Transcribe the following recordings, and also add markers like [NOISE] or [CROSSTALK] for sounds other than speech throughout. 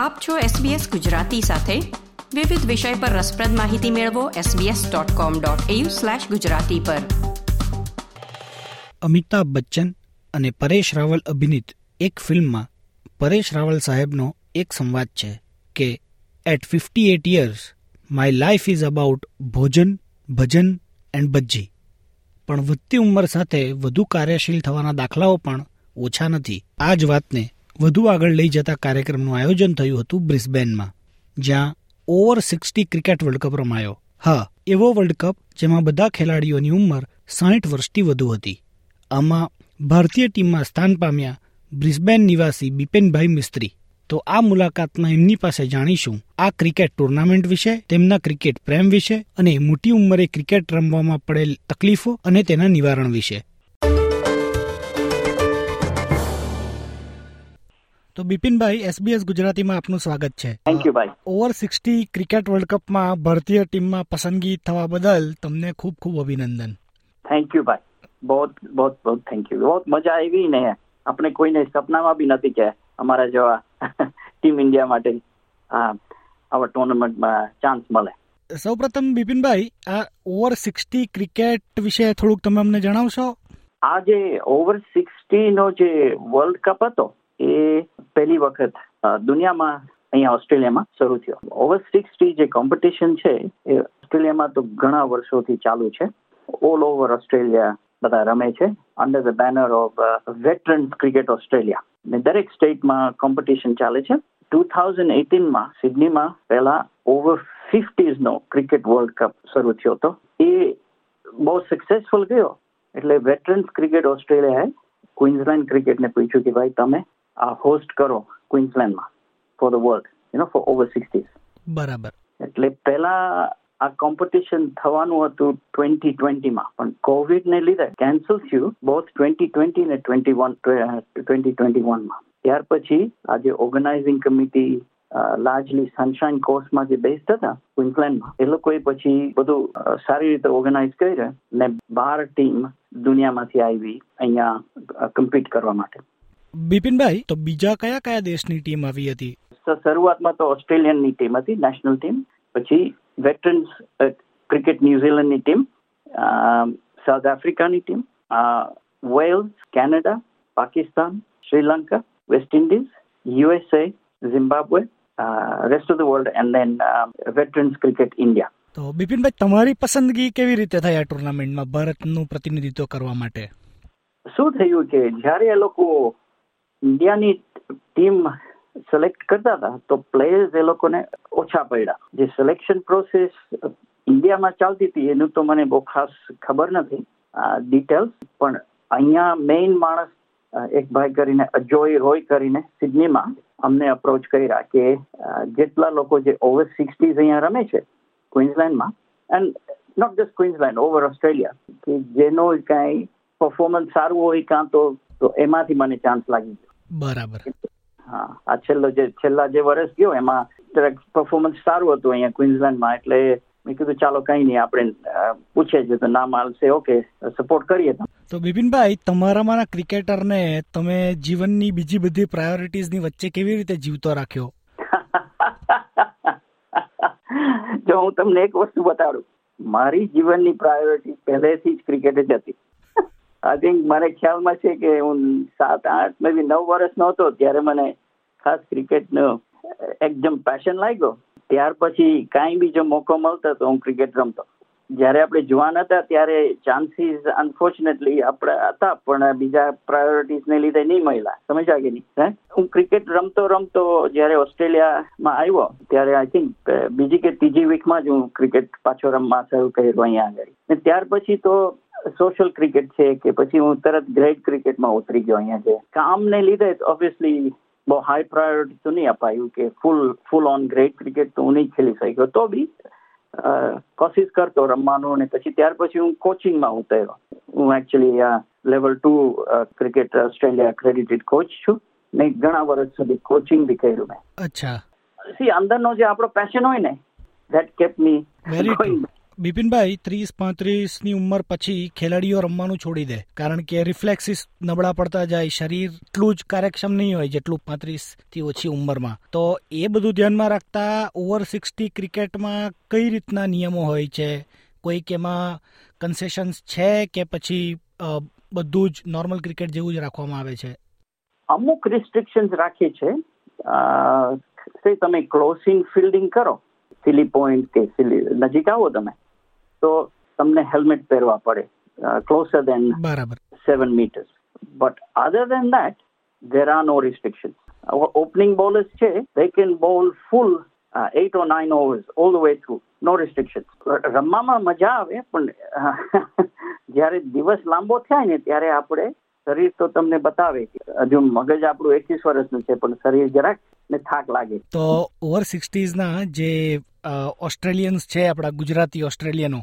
આપ છો SBS ગુજરાતી સાથે. વિવિધ વિષય પર રસપ્રદ માહિતી મેળવો sbs.com.au/gujarati પર. અમિતાભ બચ્ચન અને પરેશ રાવલ અભિનીત એક ફિલ્મમાં પરેશ રાવલ સાહેબનો એક સંવાદ છે કે at fifty eight years my life is about bhojan, bhajan and Bhajji. પણ વધતી ઉંમર સાથે વધુ કાર્યશીલ થવાના દાખલાઓ પણ ઓછા નથી. આ જ વાતને વધુ આગળ લઈ જતા કાર્યક્રમનું આયોજન થયું હતું બ્રિસ્બેનમાં, જ્યાં over sixty cricket world cup રમાયો. હા, એવો વર્લ્ડ કપ જેમાં બધા ખેલાડીઓની ઉંમર સાઠ વર્ષથી વધુ હતી. આમાં ભારતીય ટીમમાં સ્થાન પામ્યા બ્રિસ્બેન નિવાસી બિપેનભાઈ મિસ્ત્રી. તો આ મુલાકાતમાં એમની પાસે જાણીશું આ ક્રિકેટ ટુર્નામેન્ટ વિશે, તેમના ક્રિકેટ પ્રેમ વિશે અને મોટી ઉંમરે ક્રિકેટ રમવામાં પડેલ તકલીફો અને તેના નિવારણ વિશે. તો બિપિનભાઈ એસબીએસ ગુજરાતીમાં આપનું સ્વાગત છે. થેન્ક યુ ભાઈ ઓવર સિક્સટી ક્રિકેટ વર્લ્ડ કપમાં ભારતીય ટીમમાં પસંદગી થવા બદલ તમને ખૂબ ખૂબ અભિનંદન. થેન્ક યુ ભાઈ બહુ બહુ બહુ થેન્ક યુ બહુ મજા આવી ને. આપણે કોઈને સપનામાં બી નથી કે અમારા જેવા ટીમ ઇન્ડિયા માટે આવા ટુર્નામેન્ટમાં ચાન્સ મળે. સૌપ્રથમ બિપિનભાઈ આ ઓવર સિક્સટી ક્રિકેટ વિશે થોડુંક તમે અમને જણાવશો? આ જે ઓવર સિક્સટી નો જે વર્લ્ડ કપ હતો એ પહેલી વખત દુનિયામાં અહીંયા ઓસ્ટ્રેલિયામાં શરૂ થયો. ઓવર સિક્સટી જે કોમ્પિટિશન છે, એ ઓસ્ટ્રેલિયામાં તો ઘણા વર્ષોથી ચાલુ છે. ઓલ ઓવર ઓસ્ટ્રેલિયા બધા રમે છે. Under the banner of veterans cricket Australia ને દરેક સ્ટેટમાં કોમ્પિટિશન ચાલે છે. ટુ થાઉઝન્ડ એટીનમાં સિડનીમાં પહેલા ઓવર ફિફ્ટીઝનો ક્રિકેટ વર્લ્ડ કપ શરૂ થયો હતો. એ બહુ સક્સેસફુલ ગયો. એટલે વેટરન્સ ક્રિકેટ ઓસ્ટ્રેલિયાએ ક્વિન્સલેન્ડ ક્રિકેટને પૂછ્યું કે ભાઈ તમે હોસ્ટ કરો ક્વિન્સલેન્ડમાં for the world you know for over sixties બરાબર. એટલે પહેલા આ કોમ્પિટિશન થવાનું હતું ટ્વેન્ટી ટ્વેન્ટીમાં પણ કોવિડને લીધે કેન્સલ થયું બોથ ટ્વેન્ટી ટ્વેન્ટી ને ટ્વેન્ટી વન ટ્વેન્ટી ટ્વેન્ટી વનમાં ત્યાર પછી આ જે ઓર્ગેનાઇઝિંગ કમિટી લાર્જલી સનશાઇન કોર્સમાં જે બેસ્ટ હતા ક્વિન્સલેન્ડમાં એ લોકોએ પછી બધું સારી રીતે ઓર્ગેનાઇઝ કર્યું ને બાર ટીમ દુનિયામાંથી આવી અહીંયા કમ્પીટ કરવા માટે. બિપિનભાઈ તો બીજા કયા કયા દેશની ટીમ આવી હતી? શરૂઆતમાં તો ઓસ્ટ્રેલિયનની ટીમ હતી નેશનલ ટીમ પછી વેટરન્સ ક્રિકેટ ન્યુઝીલેન્ડની team south આફ્રિકાની team Wales Canada Pakistan Sri Lanka West Indies USA Zimbabwe rest of the world and then veterans cricket India તો બિપિનભાઈ તમારી પસંદગી કેવી રીતે થઈ આ ટુર્નામેન્ટમાં ભારતનું પ્રતિનિધિત્વ કરવા માટે? શું થયું કે જ્યારે એ લોકો ઇન્ડિયાની ટીમ સિલેક્ટ કરતા હતા, તો પ્લેયર્સ એ લોકોને ઓછા પડ્યા. જે સિલેક્શન પ્રોસેસ ઇન્ડિયામાં ચાલતી હતી, એનું તો મને બહુ ખાસ ખબર નથી ડિટેલ્સ પણ અહીંયા મેઇન માણસ એક ભાઈ કરીને, અજોય રોય કરીને સિડનીમાં અમને અપ્રોચ કર્યા કે જેટલા લોકો જે ઓવર સિક્સટીઝ અહીંયા રમે છે ક્વિન્સલેન્ડમાં and not just Queensland over Australia કે જેનો કાંઈ પરફોર્મન્સ સારું હોય કાં તો એમાંથી મને ચાન્સ લાગી ગયો. બરાબર. હા આ છેલ્લો જે છેલ્લા જે વર્ષ ગયો એમાં જરાક પરફોર્મન્સ સારું હતું અહીંયા ક્વિન્સલેન્ડમાં એટલે મેં કીધું ચાલો કંઈ નહીં આપણે પૂછે છે તો નામ આવશે ઓકે સપોર્ટ કરીએ તો. તો બિપિનભાઈ તમારામાંના ક્રિકેટરને તમે જીવનની બીજી બધી પ્રાયોરિટીઝની વચ્ચે કેવી રીતે જીવતો રાખ્યો? [LAUGHS] જો હું તમને એક વસ્તુ બતાડું મારી જીવનની પ્રાયોરિટી પહેલેથી જ ક્રિકેટ જ હતી. આઈ થિંક મને ખ્યાલમાં છે કે હું સાત, આઠ મે બી નવ વર્ષનો હતો ત્યારે મને ખાસ ક્રિકેટનો એકદમ પેશન લાગ્યો. ત્યાર પછી કાંઈ બી જો મોકો મળતો તો હું ક્રિકેટ રમતો. જ્યારે આપણે જુવાન હતા ત્યારે ચાન્સીસ અનફોર્ચ્યુનેટલી આપણે હતા, પણ બીજા પ્રાયોરિટીઝને લીધે નહીં મળ્યા. સમજ્યા કે નહીં? હે? હું ક્રિકેટ રમતો રમતો જ્યારે ઓસ્ટ્રેલિયામાં આવ્યો, ત્યારે આઈ થિંક બીજી કે ત્રીજી વીકમાં જ હું ક્રિકેટ પાછો રમવા શરૂ કર્યું અહીંયા આગળ. ત્યાર પછી તો સોશિયલ ક્રિકેટ છે કે પછી હું તરત ગ્રેડ ક્રિકેટમાં ઉતરી ગયો અહીંયા છે કામને લીધે ઓબ્વિયસલી બહુ હાઈ પ્રાયોરિટી તો નહીં અપાયું કે full full on grade cricket તો હું નહીં ખેલી શક્યો. તો બી કોશિશ કરતો રમવાનું અને પછી ત્યાર પછી હું કોચિંગમાં ઉતર્યો. હું એકચ્યુઅલી આ level two cricket Australia credited coach છું. ને ઘણા વર્ષ સુધી કોચિંગ બી કર્યું મેં. અચ્છા. સી અંદરનો જે આપણો પેશન હોય ને ધેટ કેપ મી બિપિનભાઈ, ત્રીસ પાંત્રીસની ઉંમર પછી ખેલાડીઓ રમવાનું છોડી દે. કારણ કે રિફ્લેક્સિસ નબળા પડતા જાય, શરીર એટલું જ કાર્યક્ષમ નહીં હોય જેટલું પાંત્રીસથી ઓછી ઉંમરમાં. તો એ બધું ધ્યાનમાં રાખતા ઓવર સિક્સટી ક્રિકેટમાં કઈ રીતના નિયમો હોય છે? કોઈક એમાં કન્સેશન્સ છે કે પછી બધું જ નોર્મલ ક્રિકેટ જેવું જ રાખવામાં આવે છે? અમુક રિસ્ટ્રિક્શન્સ રાખી છે. તમે ક્લોસિંગ ફિલ્ડિંગ કરો. સિલી પોઈન્ટ કે સિલી નજીક આવો તમે. તો તમને હેલ્મેટ પહેરવા પડે ક્લોઝર દેન બરાબર. Seven meters but other than that there are no restriction opening bowlers છે they can bowl full at o nine overs all the way through no restriction રમવામાં મજા આવે પણ જ્યારે દિવસ લાંબો થાય ને ત્યારે આપણે શરીર તો તમને બતાવે હજુ મગજ આપણું એકવીસ વર્ષનું છે પણ શરીર જરાક ને થાક લાગે. તો ઓવર સિક્સટીઝ ના જે ઓસ્ટ્રેલિયન્સ છે આપણા ગુજરાતી ઓસ્ટ્રેલિયનો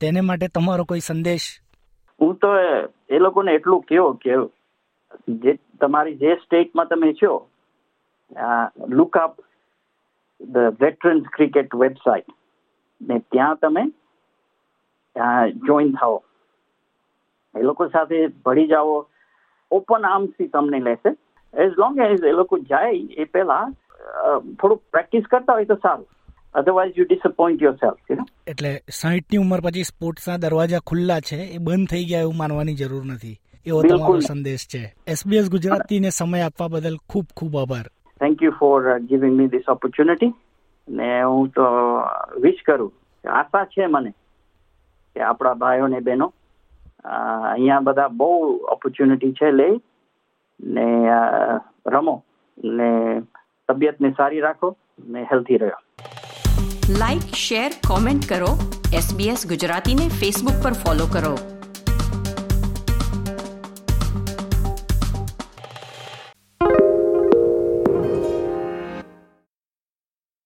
તેને માટે તમારો કોઈ સંદેશ? હું તો એ લોકોને એટલું કહો કે જે તમારી જે સ્ટેટમાં તમે છો look up the veterans cricket website ને ત્યાં તમે જોઈન થાઓ. એ લોકો સાથે ભળી જાઓ. ઓપન આર્મ્સથી તમને લેશે. એઝ લોંગ એઝ એ લોકો જાય એ પહેલા થોડુંક પ્રેક્ટિસ કરતા હોય તો સારું. Otherwise you disappoint yourself એટલે સાહીઠની ઉંમર પછી સ્પોર્ટ્સના દરવાજા ખુલ્લા છે એ બંધ થઈ ગયા એવું માનવાની જરૂર નથી. એવો તમારો સંદેશ છે. એસબીએસ ગુજરાતીને સમય આપવા બદલ ખૂબ ખૂબ આભાર. Thank you for giving me this opportunity ને હું તો વિશ કરું. આશા છે મને કે આપણા ભાઈઓ ને બહેનો અહીંયા બધા બહુ ઓપોર્ચ્યુનિટી છે લે ને રમો ને તબિયતને સારી રાખો ને હેલ્ધી રહ્યો. લાઇક શેર કોમેન્ટ કરો. એસબીએસ ગુજરાતીને ફેસબુક પર ફોલો કરો.